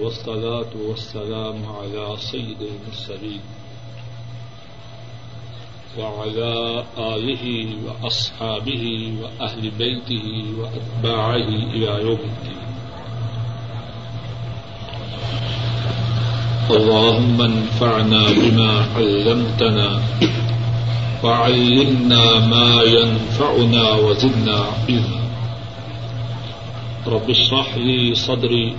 والصلاة والسلام على سيد المرسلين وعلى آله وأصحابه وأهل بيته وأتباعه إلى يوم الدين. اللهم انفعنا بما علمتنا وعلمنا ما ينفعنا وزدنا علما. رب اشرح لي صدري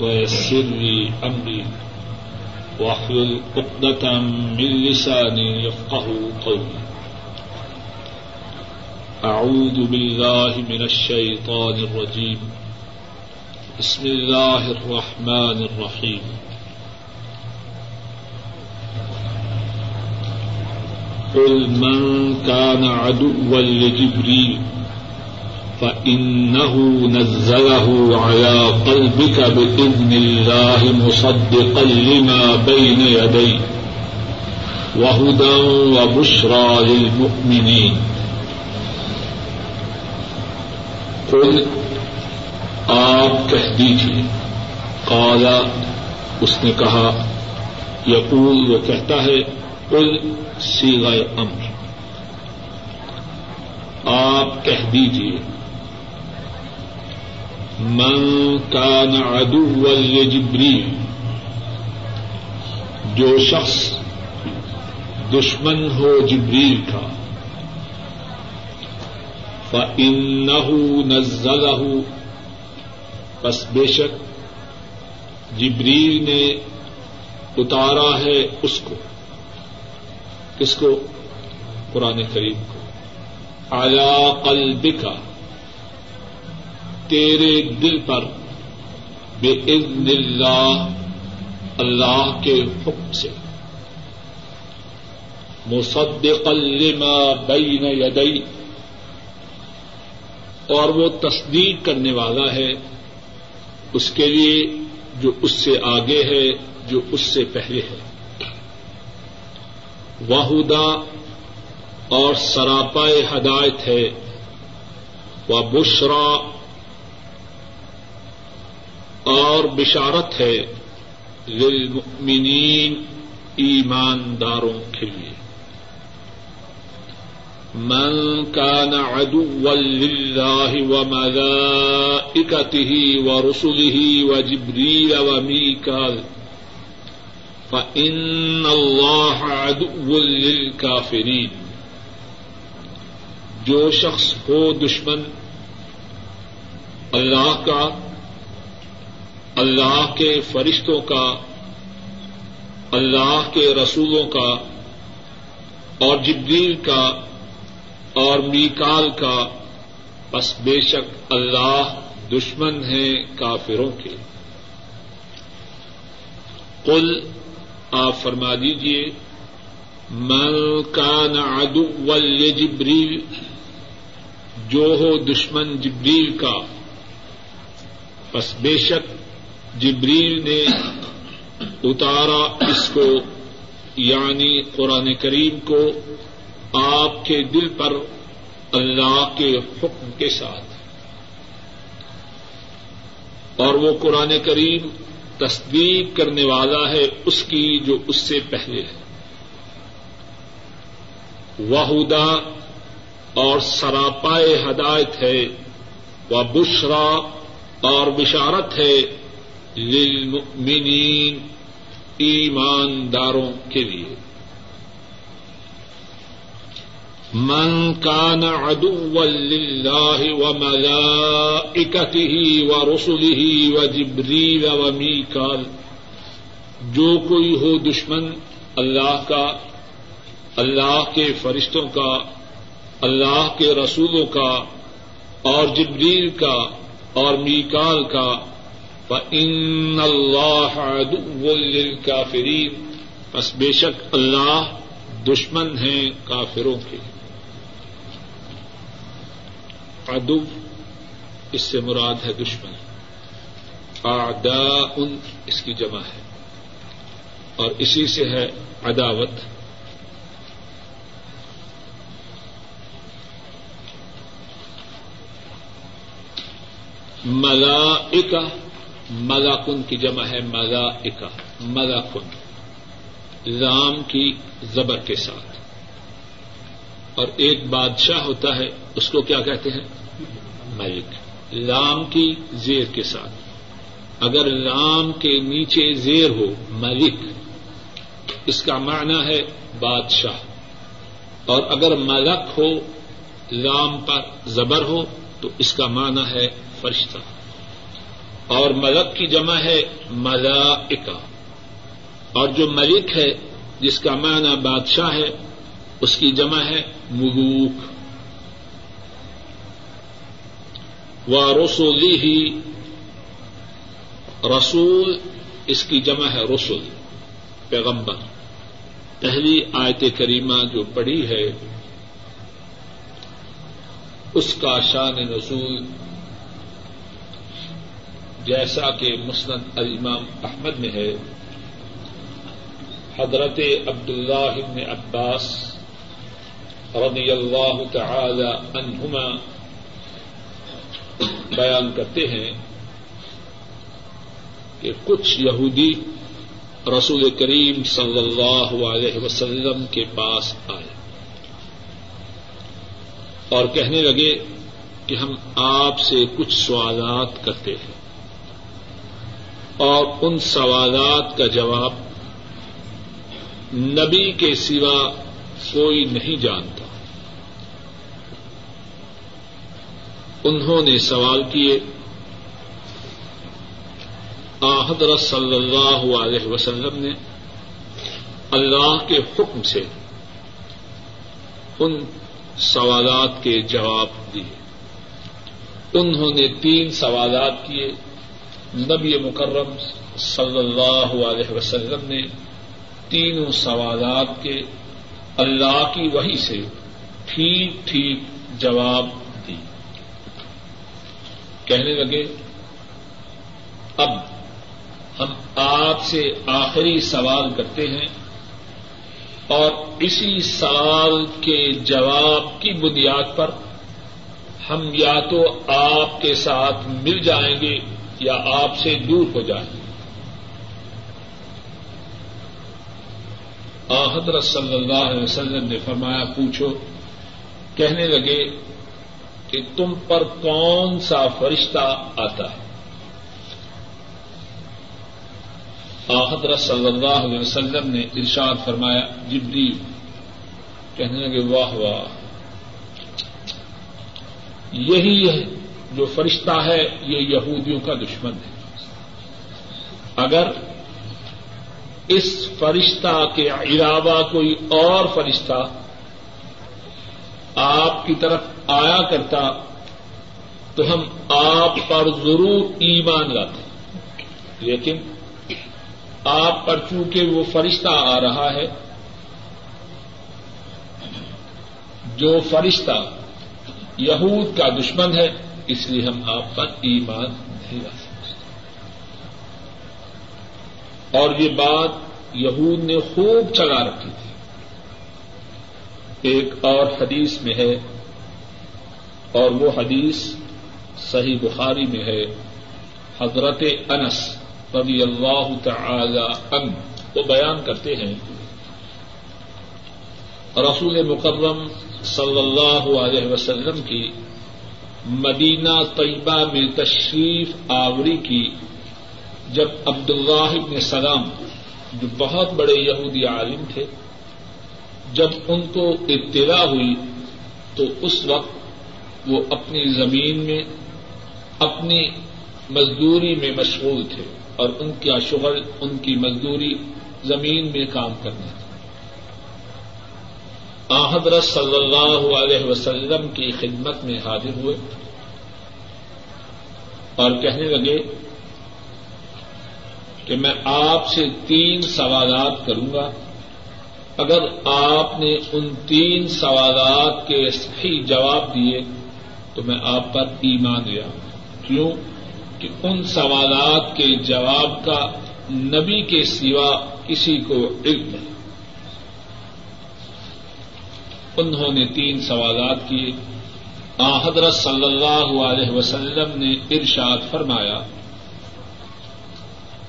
ويسر لي أمري واحلل عقدة من لساني يفقه قولي. أعوذ بالله من الشيطان الرجيم. بسم الله الرحمن الرحيم. قل من كان عدوا لجبريل فإنه نزله على قلبك بإذن الله مصدقا لما بين يديه وهدى وبشرى للمؤمنين. قل آپ کہہ دیجیے قالا اس نے کہا، یقول وہ کہتا ہے، قل سیغ امر آپ کہہ دیجیے من کان عدو جبریل جو شخص دشمن ہو جبریل کا، فَإِنَّهُ نَزَّلَهُ پس بے شک جبریل نے اتارا ہے اس کو۔ کس کو؟ قرآن کریم کو۔ آیا قلبکا تیرے دل پر بے عزن اللہ اللہ کے حکم سے۔ مصدقا لما بین یدئی اور وہ تصدیق کرنے والا ہے اس کے لیے جو اس سے آگے ہے، جو اس سے پہلے ہے۔ واہدا اور سراپائے ہدایت ہے۔ وہ بشرا اور بشارت ہے للمؤمنین ایمانداروں کے لیے۔ من كان عدوا لله وملائكته ورسله وجبريل وميكال فإن الله عدو للكافرين۔ جو شخص ہو دشمن، اللہ کا اللہ کے فرشتوں کا، اللہ کے رسولوں کا، اور جبریل کا، اور میکال کا۔ بس بے شک اللہ دشمن ہے کافروں کے۔ قل آپ فرما دیجیے من کان عدو جبریل جو ہو دشمن جبریل کا۔ بس بے شک جبریل نے اتارا اس کو یعنی قرآن کریم کو آپ کے دل پر اللہ کے حکم کے ساتھ۔ اور وہ قرآن کریم تصدیق کرنے والا ہے اس کی جو اس سے پہلے ہے۔ واہدا اور سراپائے ہدایت ہے۔ وہ بشرا اور بشارت ہے۔ للمؤمنین ایمانداروں کے لیے۔ من كان عدوا لله وملائكته ورسله وجبريل وميكال جو کوئی ہو دشمن اللہ کا، اللہ کے فرشتوں کا، اللہ کے رسولوں کا، اور جبریل کا، اور میکال کا فإن الله عدو للكافرين۔ پس بے شک اللہ دشمن ہیں کافروں کے۔ ادو اس سے مراد ہے دشمن۔ آدا اس کی جمع ہے۔ اور اسی سے ہے عداوت۔ ملائکہ ملا کن کی جمع ہے ملا اکا ملا کن لام کی زبر کے ساتھ۔ اور ایک بادشاہ ہوتا ہے، اس کو کیا کہتے ہیں؟ ملک۔ لام کی زیر کے ساتھ۔ اگر لام کے نیچے زیر ہو، ملک، اس کا معنی ہے بادشاہ۔ اور اگر ملک ہو، لام پر زبر ہو، تو اس کا معنی ہے فرشتہ۔ اور ملک کی جمع ہے ملائکہ۔ اور جو ملک ہے، جس کا معنی بادشاہ ہے، اس کی جمع ہے ملوک۔ و رسولی ہی رسول، اس کی جمع ہے رسول، پیغمبر۔ پہلی آیت کریمہ جو پڑھی ہے، اس کا شان نزول جیسا کہ مسند الامام احمد میں ہے، حضرت عبد اللہ عباس رضی اللہ تعالی عنہما بیان کرتے ہیں کہ کچھ یہودی رسول کریم صلی اللہ علیہ وسلم کے پاس آئے اور کہنے لگے کہ ہم آپ سے کچھ سوالات کرتے ہیں۔ اور ان سوالات کا جواب نبی کے سوا کوئی نہیں جانتا۔ انہوں نے سوال کیے۔ حضرت صلی اللہ علیہ وسلم نے اللہ کے حکم سے ان سوالات کے جواب دیے۔ انہوں نے تین سوالات کیے۔ نبی مکرم صلی اللہ علیہ وسلم نے تینوں سوالات کے اللہ کی وحی سے ٹھیک ٹھیک جواب دی۔ کہنے لگے، اب ہم آپ سے آخری سوال کرتے ہیں اور اسی سوال کے جواب کی بنیاد پر ہم یا تو آپ کے ساتھ مل جائیں گے یا آپ سے دور ہو جائیں گے حضرت صلی اللہ علیہ وسلم نے فرمایا، پوچھو۔ کہنے لگے کہ تم پر کون سا فرشتہ آتا ہے؟ حضرت صلی اللہ علیہ وسلم نے ارشاد فرمایا جبری کہنے لگے، واہ واہ۔ یہی ہے۔ جو فرشتہ ہے، یہ یہودیوں کا دشمن ہے۔ اگر اس فرشتہ کے علاوہ کوئی اور فرشتہ آپ کی طرف آیا کرتا، تو ہم آپ پر ضرور ایمان لاتے۔ لیکن آپ پر چونکہ وہ فرشتہ آ رہا ہے، جو فرشتہ یہود کا دشمن ہے اس لیے ہم آپ پر ایمان نہیں لا سکتے۔ اور یہ بات یہود نے خوب چلا رکھی تھی۔ ایک اور حدیث میں ہے اور وہ حدیث صحیح بخاری میں ہے۔ حضرت انس رضی اللہ تعالی عنہ وہ بیان کرتے ہیں۔ رسول مقرم صلی اللہ علیہ وسلم کی مدینہ طیبہ میں تشریف آوری کی جب عبد اللہ سلام، جو بہت بڑے یہودی عالم تھے، جب ان کو اطلاع ہوئی، تو اس وقت وہ اپنی زمین میں، اپنی مزدوری میں مشغول تھے اور ان کا شغل، ان کی مزدوری زمین میں کام کرنا تھا حضرت صلی اللہ علیہ وسلم کی خدمت میں حاضر ہوئے اور کہنے لگے کہ میں آپ سے تین سوالات کروں گا۔ اگر آپ نے ان تین سوالات کے صحیح جواب دیے تو میں آپ پر ایمان لیا۔ کیوں؟ کہ ان سوالات کے جواب کا نبی کے سوا کسی کو علم نہیں۔ انہوں نے تین سوالات کیے۔ آ، حضرت صلی اللہ علیہ وسلم نے ارشاد فرمایا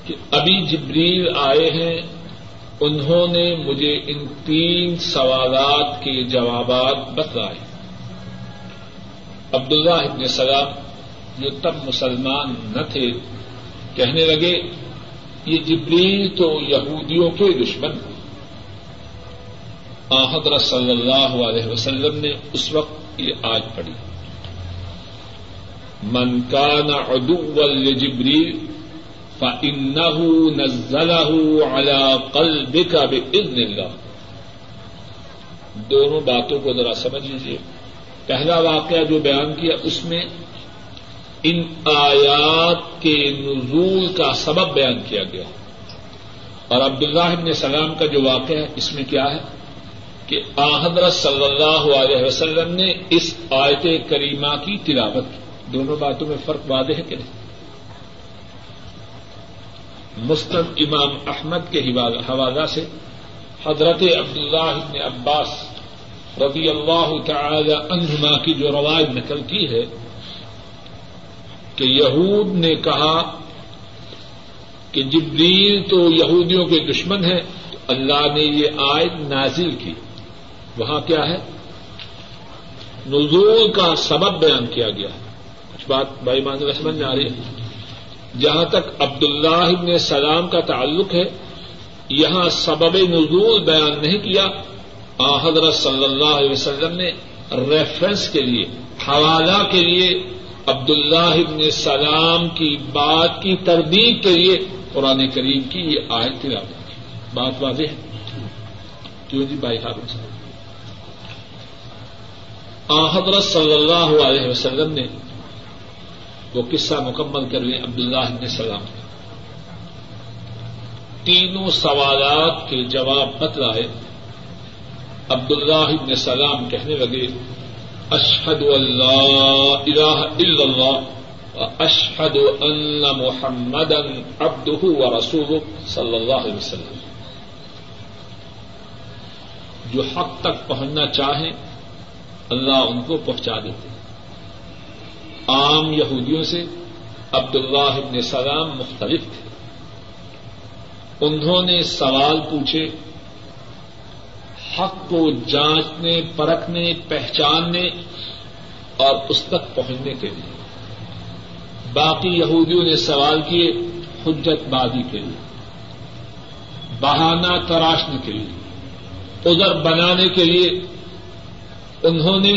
کہ ابھی جبریل آئے ہیں، انہوں نے مجھے ان تین سوالات کے جوابات بتلائے۔ عبداللہ ابن سلام جو تب مسلمان نہ تھے، کہنے لگے، یہ جبریل تو یہودیوں کے دشمن ہیں۔ حضرت صلی اللہ علیہ وسلم نے اس وقت یہ آج پڑھی۔ من کان عدوا لجبریل فإنه نزله على قلبك بإذن اللہ۔ دونوں باتوں کو ذرا سمجھ لیجیے پہلا واقعہ جو بیان کیا، اس میں ان آیات کے نزول کا سبب بیان کیا گیا۔ اور عبداللہ ابن سلام کا جو واقعہ ہے، اس میں کیا ہے؟ کہ حضرت صلی اللہ علیہ وسلم نے اس آیت کریمہ کی تلاوت کی۔ دونوں باتوں میں فرق واضح ہے کہ نہیں؟ مستد امام احمد کے حوالہ سے حضرت عبداللہ ابن عباس رضی اللہ تعالی عنہما کی جو روایت نقل کی ہے کہ یہود نے کہا کہ جبریل تو یہودیوں کے دشمن ہے تو اللہ نے یہ آیت نازل کی۔ وہاں کیا ہے؟ نزول کا سبب بیان کیا گیا۔ ہے کچھ بات بائی مان سمجھ میں آ رہی ہے۔ جہاں تک عبد اللہ سلام کا تعلق ہے، یہاں سبب نزول بیان نہیں کیا۔ حضرت صلی اللہ علیہ وسلم نے ریفرنس کے لیے، حوالہ کے لیے عبد اللہ سلام کی بات کی تردید کے لیے قرآن کریم کی یہ آیت تلاوت کی۔ بات واضح ہے؟ کیوں جی بھائی ہارون صاحب؟ حضرت صلی اللہ علیہ وسلم نے وہ قصہ مکمل کر لیا عبد اللہ سلام تینوں سوالات کے جواب بتلائے عبد اللہ سلام کہنے لگے اشحد اللہ الہ الا اللہ اشحد ان محمد ابد و رسول صلی اللہ علیہ وسلم۔ جو حق تک پہنچنا چاہیں اللہ ان کو پہنچا دیتے عام یہودیوں سے عبد اللہ سلام مختلف تھے۔ انہوں نے سوال پوچھے، حق کو جانچنے، پرکھنے، پہچاننے اور اس تک پہنچنے کے لیے۔ باقی یہودیوں نے سوال کیے حجت بازی کے لیے، بہانہ تراشنے کے لیے ادھر بنانے کے لیے۔ انہوں نے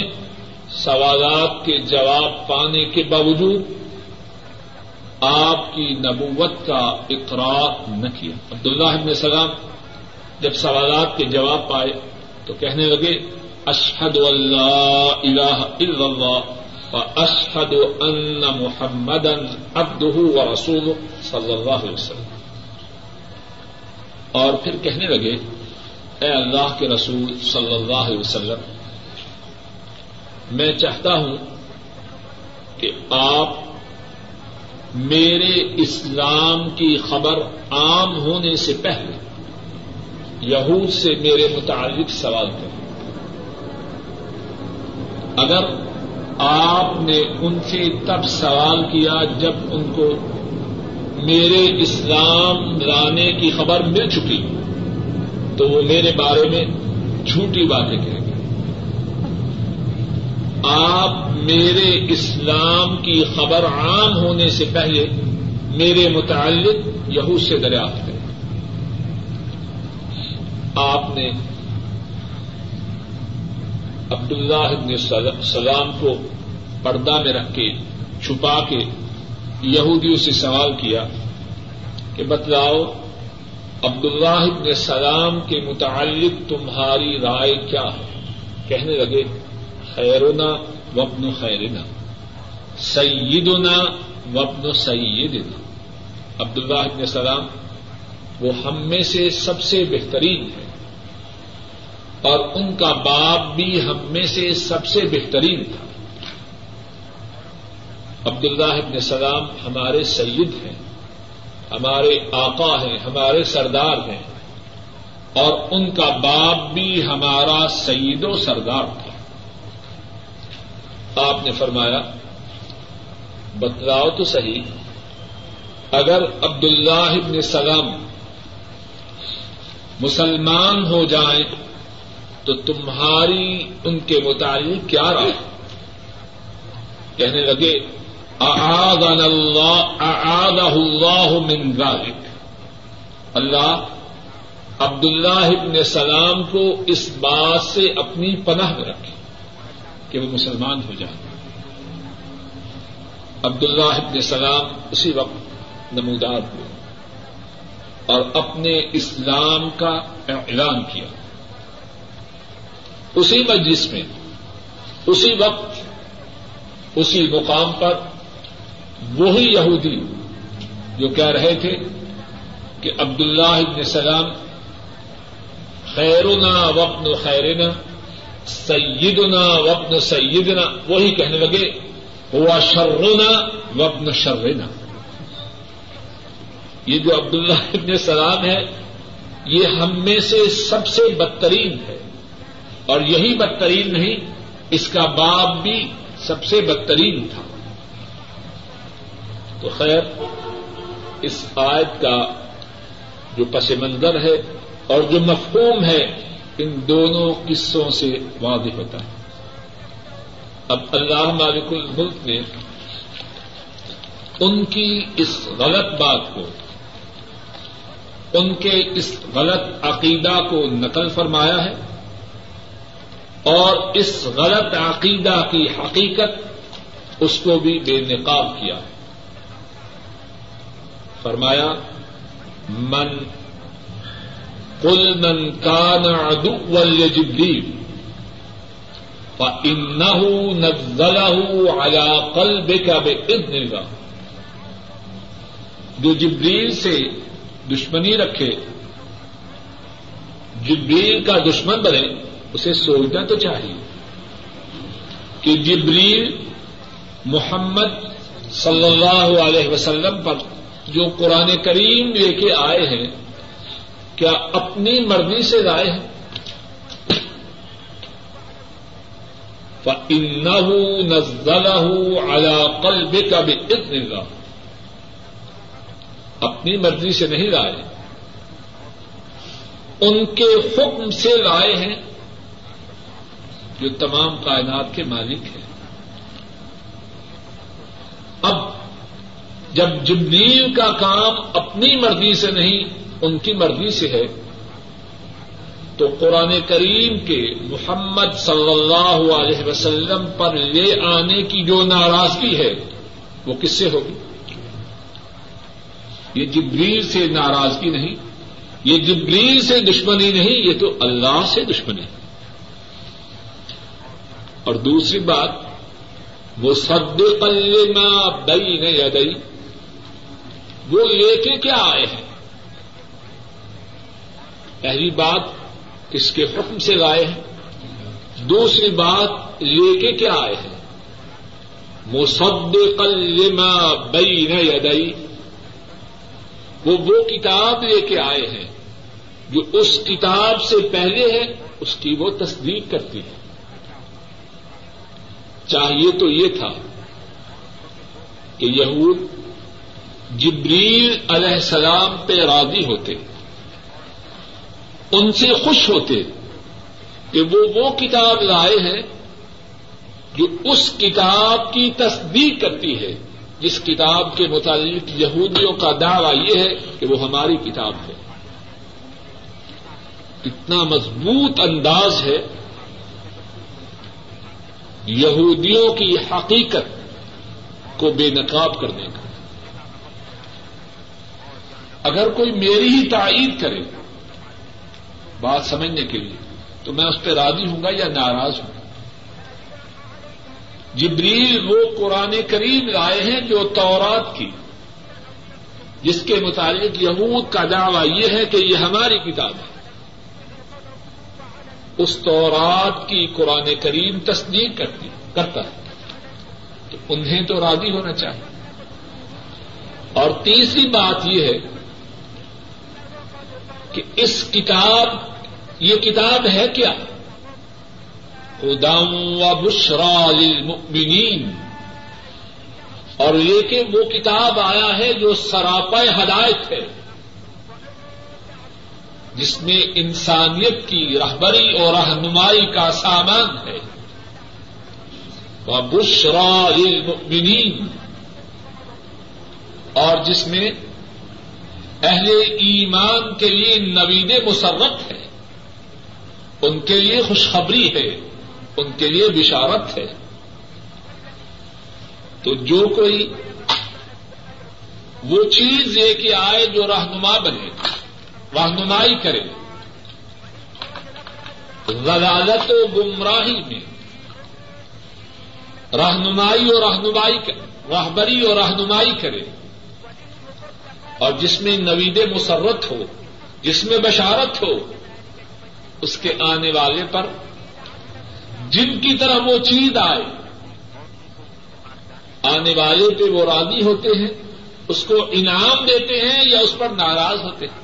سوالات کے جواب پانے کے باوجود آپ کی نبوت کا اقرار نہ کیا۔ عبداللہ ابن سلام جب سوالات کے جواب پائے تو کہنے لگے اشحد اللہ الہ الا اللہ و اشحد ان محمد ابدہ و رسول صلی اللہ علیہ وسلم. اور پھر کہنے لگے، اے اللہ کے رسول صلی اللہ علیہ وسلم میں چاہتا ہوں کہ آپ میرے اسلام کی خبر عام ہونے سے پہلے یہود سے میرے متعلق سوال کریں۔ اگر آپ نے ان سے تب سوال کیا جب ان کو میرے اسلام لانے کی خبر مل چکی تو وہ میرے بارے میں جھوٹی باتیں کہیں۔ آپ میرے اسلام کی خبر عام ہونے سے پہلے میرے متعلق یہود سے دریافت کریں۔ آپ نے عبداللہ سلام کو پردہ میں رکھ کے چھپا کے یہودیوں سے سوال کیا کہ بتلاؤ، عبداللہ ابن سلام کے متعلق تمہاری رائے کیا ہے؟ کہنے لگے خیرنا وبن خیرنا. سیدنا وبن سیدنا. عبداللہ ابن سلام وہ ہم میں سے سب سے بہترین ہے اور ان کا باپ بھی ہم میں سے سب سے بہترین تھا۔ عبداللہ ابن سلام ہمارے سید ہیں، ہمارے آقا ہیں، ہمارے سردار ہیں اور ان کا باپ بھی ہمارا سعید و سردار تھا۔ آپ نے فرمایا، بتلاؤ تو صحیح، اگر عبد اللہ ابن سلام مسلمان ہو جائیں تو تمہاری ان کے متعلق کیا رائے؟ کہنے لگے اللہ اللہ من ذلك اللہ عبد اللہ ابن سلام کو اس بات سے اپنی پناہ میں رکھے۔ کہ وہ مسلمان ہو جائیں۔ عبد اللہ ابن سلام اسی وقت نمودار ہوئے اور اپنے اسلام کا اعلان کیا۔ اسی مجلس میں، اسی وقت، اسی مقام پر وہی یہودی جو کہہ رہے تھے کہ عبد اللہ ابن سلام خیرنا وپن خیرنا۔ سیدنا وپن سیدنا، وہی کہنے لگے، ہوا شرنا وپن شرنا. یہ جو عبد اللہ ابن سلام ہے، یہ ہم میں سے سب سے بدترین ہے۔ اور یہی بدترین نہیں، اس کا باپ بھی سب سے بدترین تھا۔ تو خیر، اس آیت کا جو پس منظر ہے اور جو مفہوم ہے ان دونوں قصوں سے واضح ہوتا ہے۔ اب اللہ مالک الملک نے ان کی اس غلط بات کو، ان کے اس غلط عقیدہ کو نقل فرمایا ہے اور اس غلط عقیدہ کی حقیقت اس کو بھی بے نقاب کیا ہے۔ فرمایا، من کل من کان ادو جبریل فإنه نزله على قلبك بإذن الله. جو جبریل سے دشمنی رکھے جبریل کا دشمن بنے، اسے سوچنا تو چاہیے کہ جبریل محمد صلی اللہ علیہ وسلم پر جو قرآن کریم لے کے آئے ہیں کیا اپنی مرضی سے لائے ہیں فَإِنَّهُ نَزَّلَهُ عَلَى قَلْبِكَ بِإِذْنِ اللَّهِ۔ اپنی مرضی سے نہیں لائے ان کے حکم سے لائے ہیں جو تمام کائنات کے مالک ہیں۔ اب جب جبریل کا کام اپنی مرضی سے نہیں ان کی مرضی سے ہے، تو قرآن کریم کے محمد صلی اللہ علیہ وسلم پر لے آنے کی جو ناراضگی ہے، وہ کس سے ہوگی؟ یہ جبریل سے ناراضگی نہیں، یہ جبریل سے دشمنی نہیں، یہ تو اللہ سے دشمنی اور دوسری بات، وہ سد قلما دئی نہیں ادئی وہ لے کے کیا آئے ہیں؟ پہلی بات کس کے حکم سے لائے ہیں، دوسری بات لے کے کیا آئے ہیں؟ لما بین یدئی وہ وہ کتاب لے کے آئے ہیں جو اس کتاب سے پہلے ہے، اس کی وہ تصدیق کرتی ہے چاہیے تو یہ تھا کہ یہود جبریل علیہ السلام پہ راضی ہوتے۔ ان سے خوش ہوتے کہ وہ وہ کتاب لائے ہیں جو اس کتاب کی تصدیق کرتی ہے، جس کتاب کے متعلق یہودیوں کا دعوی یہ ہے کہ وہ ہماری کتاب ہے۔ کتنا مضبوط انداز ہے یہودیوں کی حقیقت کو بے نقاب کرنے کا۔ اگر کوئی میری ہی تائید کرے بات سمجھنے کے لیے تو میں اس پہ راضی ہوں گا یا ناراض ہوں گا؟ جبریل وہ قرآن کریم لائے ہیں جو تورات کی، جس کے متعلق یہود کا دعوی یہ ہے کہ یہ ہماری کتاب ہے۔ اس تورات کی قرآن کریم تصدیق کرتی، کرتا ہے۔ تو انہیں تو راضی ہونا چاہیے۔ اور تیسری بات یہ ہے کہ اس کتاب، یہ کتاب ہے کیا؟ ادام و بشرا للمؤمنین۔ اور یہ کہ وہ کتاب آیا ہے جو سراپا ہدایت ہے، جس میں انسانیت کی رہبری اور رہنمائی کا سامان ہے۔ وہ بشرا المؤمنین اور جس میں اہل ایمان کے لیے نوید مسرت ہے۔ ان کے لیے خوشخبری ہے۔ ان کے لیے بشارت ہے۔ تو جو کوئی وہ چیز لے کے آئے جو رہنما بنے، رہنمائی کرے۔ غلالت و گمراہی میں۔ رہنمائی اور رہنمائی رہبری اور رہنمائی کرے۔ اور جس میں نوید مسرت ہو، جس میں بشارت ہو، اس کے آنے والے پر جن کی طرح وہ چیز آئے، آنے والے پہ وہ راضی ہوتے ہیں، اس کو انعام دیتے ہیں یا اس پر ناراض ہوتے ہیں۔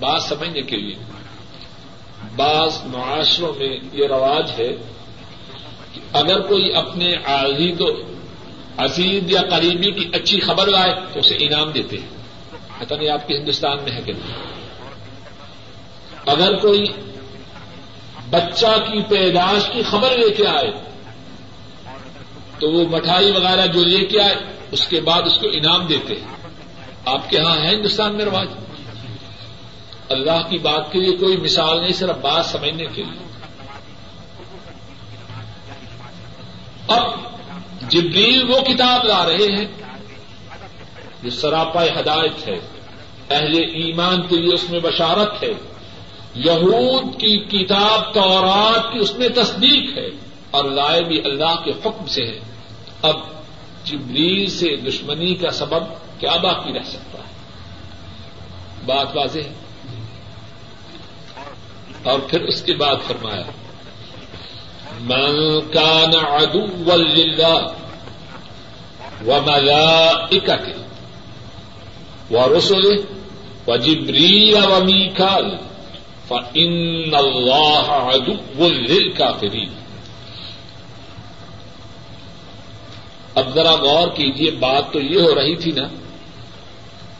بات سمجھنے کے لیے، بعض معاشروں میں یہ رواج ہے کہ اگر کوئی اپنے عزیز و عزیز یا قریبی کی اچھی خبر لائے تو اسے انعام دیتے ہیں۔ پتہ نہیں آپ کے ہندوستان میں ہے کہ نہیں۔ اگر کوئی بچہ کی پیدائش کی خبر لے کے آئے، تو وہ مٹھائی وغیرہ جو لے کے آئے، اس کے بعد اس کو انعام دیتے ہیں۔ آپ کے ہاں ہے ہندوستان میں رواج؟ اللہ کی بات کے لیے کوئی مثال نہیں، صرف بات سمجھنے کے لیے۔ اب جبریل وہ کتاب لا رہے ہیں جو سراپا ہدایت ہے، اہل ایمان کے لیے اس میں بشارت ہے۔ یہود کی کتاب تورات کی اس میں تصدیق ہے اور لائے بھی اللہ کے حکم سے ہے۔ اب جبریل سے دشمنی کا سبب کیا باقی رہ سکتا ہے؟ بات واضح ہے۔ اور پھر اس کے بعد فرمایا، من کان عدوا للہ و ورسله وجبريل وميكال فإن الله عدو للكافرين. اب ذرا غور کیجیے بات تو یہ ہو رہی تھی نا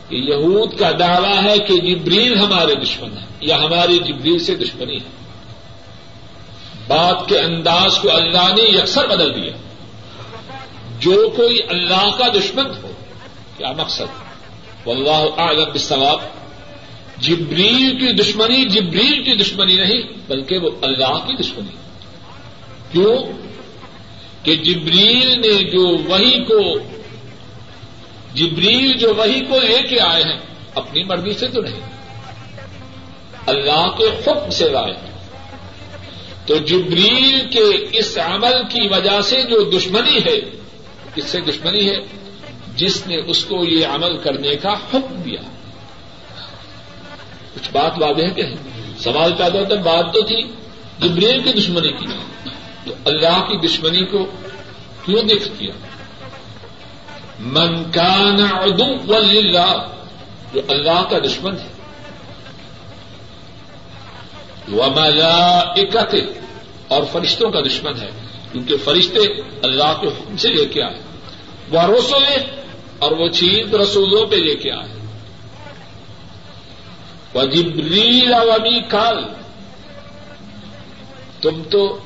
کہ یہود کا دعویٰ ہے کہ جبریل ہمارے دشمن ہے یا ہماری جبریل سے دشمنی ہے۔ بات کے انداز کو اللہ نے یکسر بدل دیا۔ جو کوئی اللہ کا دشمن ہو، کیا مقصد؟ واللہ اعلم بالصواب۔ جبریل کی دشمنی جبریل کی دشمنی نہیں، بلکہ وہ اللہ کی دشمنی۔ کیوں؟ کہ جبریل نے جو وہی کو، جبریل جو وہی کو لے کے آئے ہیں، اپنی مرضی سے تو نہیں۔ اللہ کے حکم سے لائے تو جبریل کے اس عمل کی وجہ سے جو دشمنی ہے کس سے دشمنی ہے۔ جس نے اس کو یہ عمل کرنے کا حکم دیا۔ کچھ بات واضح ہے کہ سوال پیدا ہوتا بات تو تھی جبریل کی دشمنی کی۔ تو اللہ کی دشمنی کو کیوں دیکھ کیا؟ من کان عدو جو اللہ کا دشمن ہے۔ وہ ملائکت اور فرشتوں کا دشمن ہے، کیونکہ فرشتے اللہ کے حکم سے لے کے آئے۔ وہ رسولے اور وہ چیز رسولوں پہ لے کے آئے۔ وہ جبریل و کال تم تو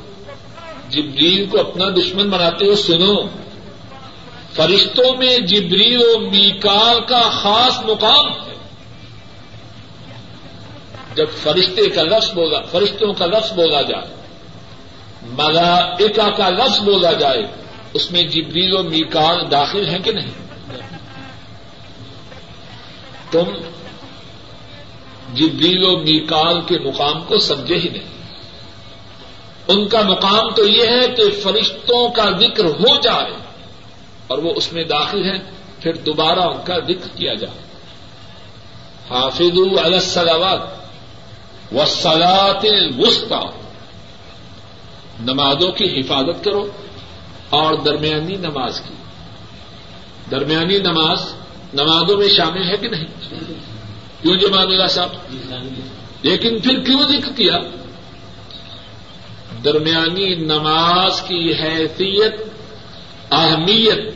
جبریل کو اپنا دشمن بناتے ہو، سنو۔ فرشتوں میں جبریل و میکال کا خاص مقام ہے۔ جب فرشتے کا لفظ بولا، فرشتوں کا لفظ بولا جائے، ملائکہ کا لفظ بولا جائے، اس میں جبریل و میکال داخل ہیں کہ نہیں؟ تم جبریل و میکال کے مقام کو سمجھے ہی نہیں۔ ان کا مقام تو یہ ہے کہ فرشتوں کا ذکر ہو جائے اور وہ اس میں داخل ہیں، پھر دوبارہ ان کا ذکر کیا جائے۔ حافظ السلاوات و سلاط وسطی نمازوں کی حفاظت کرو اور درمیانی نماز کی۔ درمیانی نماز نمازوں میں شامل ہے کہ نہیں؟ کیوں جمال اللہ صاحب؟ لیکن پھر کیوں ذکر کیا؟ درمیانی نماز کی حیثیت، اہمیت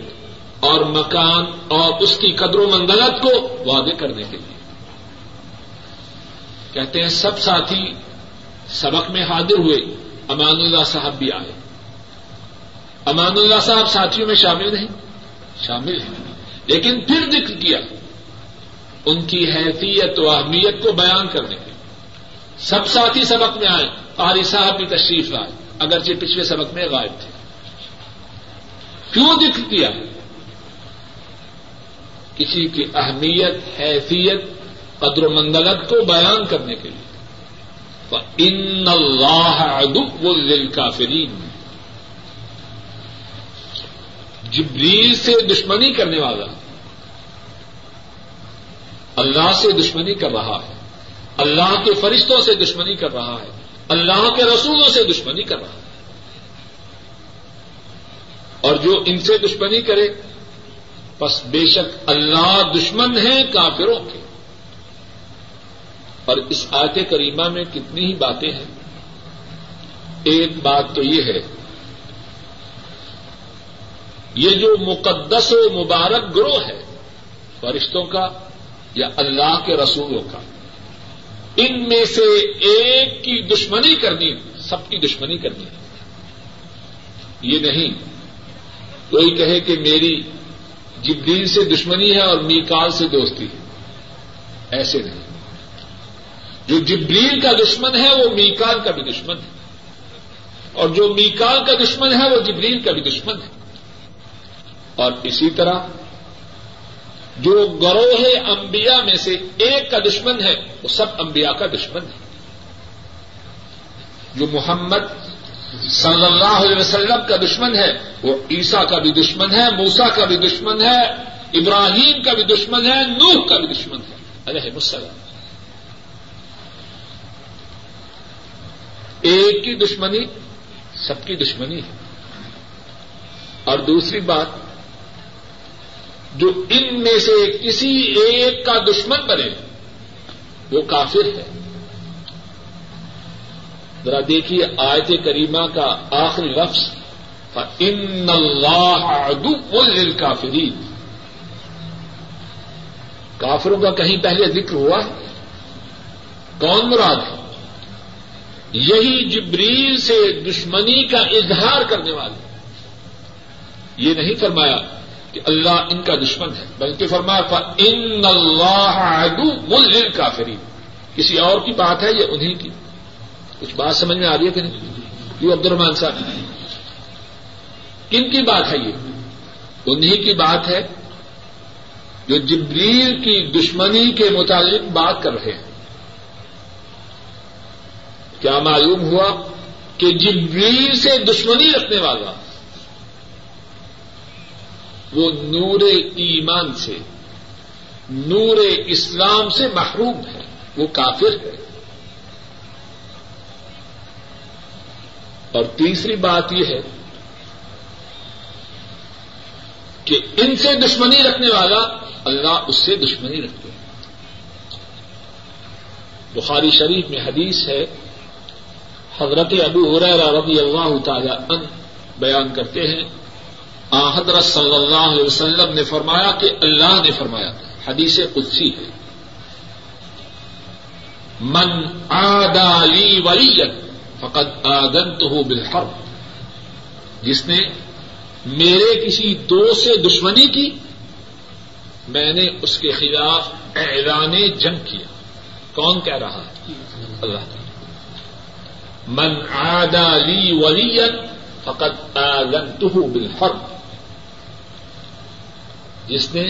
اور مکان اور اس کی قدر و منزلت کو واضح کرنے کے لیے۔ کہتے ہیں، سب ساتھی سبق میں حاضر ہوئے، امان اللہ صاحب بھی آئے۔ امان اللہ صاحب ساتھیوں میں شامل نہیں شامل ہیں۔ لیکن پھر ذکر کیا ان کی حیثیت و اہمیت کو بیان کرنے کے سب ساتھی سبق میں آئے، قاری صاحب بھی تشریف لائے، اگرچہ پچھلے سبق میں غائب تھے۔ کیوں ذکر کیا؟ کسی کی اہمیت، حیثیت، قدر و مندلت کو بیان کرنے کے لیے۔ ان اللہ ادب للکافرین جبریل سے دشمنی کرنے والا، اللہ سے دشمنی کر رہا ہے، اللہ کے فرشتوں سے دشمنی کر رہا ہے، اللہ کے رسولوں سے دشمنی کر رہا ہے۔ اور جو ان سے دشمنی کرے بس بے شک اللہ دشمن ہے کافروں کے۔ اور اس آیت کریمہ میں کتنی ہی باتیں ہیں۔ ایک بات تو یہ ہے یہ جو مقدس و مبارک گروہ ہے، فرشتوں کا یا اللہ کے رسولوں کا، ان میں سے ایک کی دشمنی کرنی، سب کی دشمنی کرنی یہ نہیں۔ کوئی کہے کہ میری جبریل سے دشمنی ہے اور میکال سے دوستی ہے۔ ایسے نہیں۔ جو جبریل کا دشمن ہے، وہ میکال کا بھی دشمن ہے۔ اور جو میکال کا دشمن ہے، وہ جبریل کا بھی دشمن ہے۔ اور اسی طرح جو گروہ انبیاء میں سے ایک کا دشمن ہے، وہ سب انبیاء کا دشمن ہے۔ جو محمد صلی اللہ علیہ وسلم کا دشمن ہے، وہ عیسا کا بھی دشمن ہے موسا کا بھی دشمن ہے، ابراہیم کا بھی دشمن ہے، نوح کا بھی دشمن ہے۔ ارے مسلم ایک کی دشمنی، سب کی دشمنی ہے۔ اور دوسری بات جو ان میں سے کسی ایک کا دشمن بنے، وہ کافر ہے۔ ذرا دیکھیے آیت کریمہ کا آخری لفظ ان اللہ ادو کافری کافروں کا کہیں پہلے ذکر ہوا ہے۔ کون مراد ہے؟ یہی جبریل سے دشمنی کا اظہار کرنے والے۔ یہ نہیں فرمایا کہ اللہ ان کا دشمن ہے۔ بلکہ فرمایا ان اللہ ادو مل کافری کسی اور کی بات ہے یہ انہیں کی؟ کچھ بات سمجھ میں آ رہی ہے کہ نہیں؟ یہ عبد الرحمان صاحب۔ کن کی بات ہے یہ؟ انہیں کی بات ہے جو جبریل کی دشمنی کے متعلق بات کر رہے ہیں۔ کیا معلوم ہوا کہ جبریل سے دشمنی رکھنے والا وہ نور ایمان سے، نور اسلام سے محروم ہے، وہ کافر ہے۔ اور تیسری بات یہ ہے کہ ان سے دشمنی رکھنے والا اللہ اس سے دشمنی رکھتے ہیں۔ بخاری شریف میں حدیث ہے، حضرت ابو حریر رضی اللہ تعالی ان بیان کرتے ہیں حضرت صلی اللہ علیہ وسلم نے فرمایا کہ اللہ نے فرمایا حدیث قدسی ہے۔ من آدالی ولیت فقط آدن تو ہو جس نے میرے کسی دوست سے دشمنی کی، میں نے اس کے خلاف اعلان جنگ کیا۔ کون کہہ رہا ہے؟ اللہ من آدا لی ولی فقط آدن تو بالحرب۔ جس نے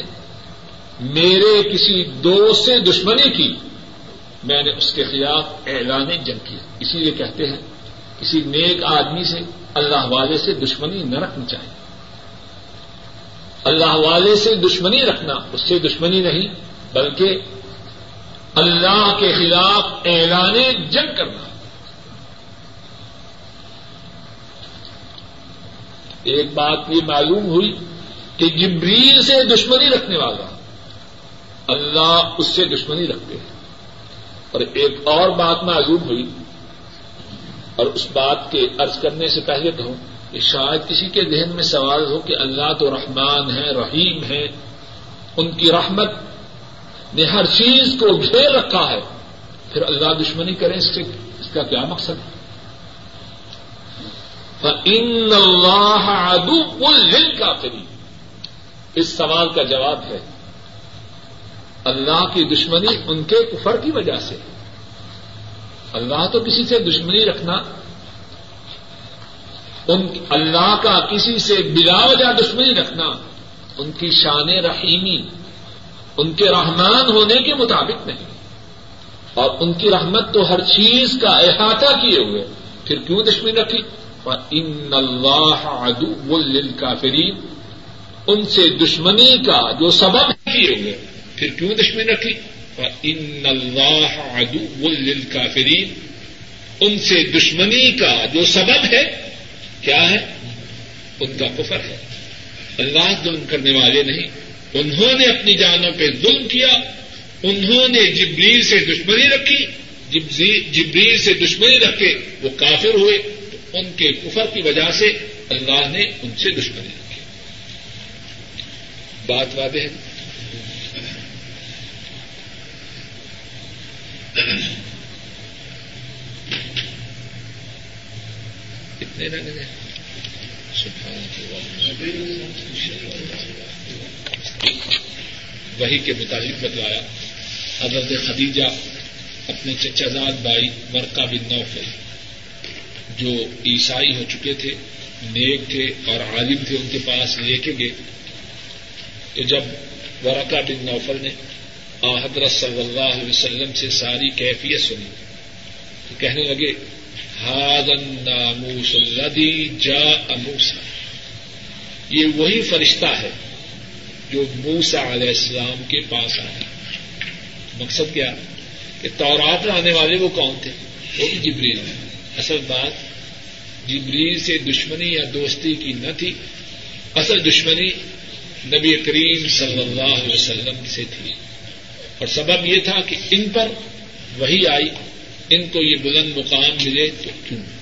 میرے کسی دوست سے دشمنی کی، میں نے اس کے خلاف اعلان جنگ کیا۔ اسی لیے کہتے ہیں، کسی نیک آدمی سے اللہ والے سے دشمنی نہ رکھنی چاہیے۔ اللہ والے سے دشمنی رکھنا، اس سے دشمنی نہیں، بلکہ اللہ کے خلاف اعلان جنگ کرنا۔ ایک بات یہ معلوم ہوئی کہ جبریل سے دشمنی رکھنے والا اللہ اس سے دشمنی رکھتے ہیں۔ اور ایک اور بات معلوم ہوئی اور اس بات کے ارض کرنے سے پہلے کہوں کہ شاید کسی کے ذہن میں سوال ہو کہ اللہ تو رحمان ہے، رحیم ہے، ان کی رحمت نے ہر چیز کو گھیر رکھا ہے، پھر اللہ دشمنی کریں، اس سے اس کا کیا مقصد؟ ہے ان اللہ ادو لل کا اس سوال کا جواب ہے، اللہ کی دشمنی ان کے کفر کی وجہ سے اللہ تو کسی سے دشمنی رکھنا، ان اللہ کا کسی سے بلا وجہ دشمنی رکھنا ان کی شان رحیمی، ان کے رحمان ہونے کے مطابق نہیں۔ اور ان کی رحمت تو ہر چیز کا احاطہ کیے ہوئے، پھر کیوں دشمنی رکھی؟ اور ان اللہ ادو للکافرین ان سے دشمنی کا جو سبب کیے ہوئے پھر کیوں دشمنی رکھی؟ اور ان اللہ ادو للکافرین ان سے دشمنی کا جو سبب ہے، کیا ہے؟ ان کا کفر ہے۔ اللہ ظلم کرنے والے نہیں۔ انہوں نے اپنی جانوں پہ ظلم کیا۔ انہوں نے جبریل سے دشمنی رکھی۔ جبریل سے دشمنی رکھ کے وہ کافر ہوئے۔ تو ان کے کفر کی وجہ سے اللہ نے ان سے دشمنی رکھی۔ بات واضح ہے؟ اتنے رنگ وہی کے متعلق بتلایا، حضرت خدیجہ اپنے چچا زاد بھائی ورکا بن نوفل جو عیسائی ہو چکے تھے، نیک تھے اور عالم تھے ان کے پاس لے کے گئے۔ تو جب ورکا بن نوفل نے حضرت صلی اللہ علیہ وسلم سے ساری کیفیت سنی تو کہنے لگے ہاضن ناموس الدی جا اموسا یہ وہی فرشتہ ہے جو موسا علیہ السلام کے پاس آیا۔ مقصد کیا؟ کہ تورات لانے والے وہ کون تھے؟ وہ بھی جبریل اصل بات جبریل سے دشمنی یا دوستی کی نہ تھی۔ اصل دشمنی نبی کریم صلی اللہ علیہ وسلم سے تھی۔ اور سبب یہ تھا کہ ان پر وہی آئی، ان کو یہ بلند مقام ملے تو کیوں؟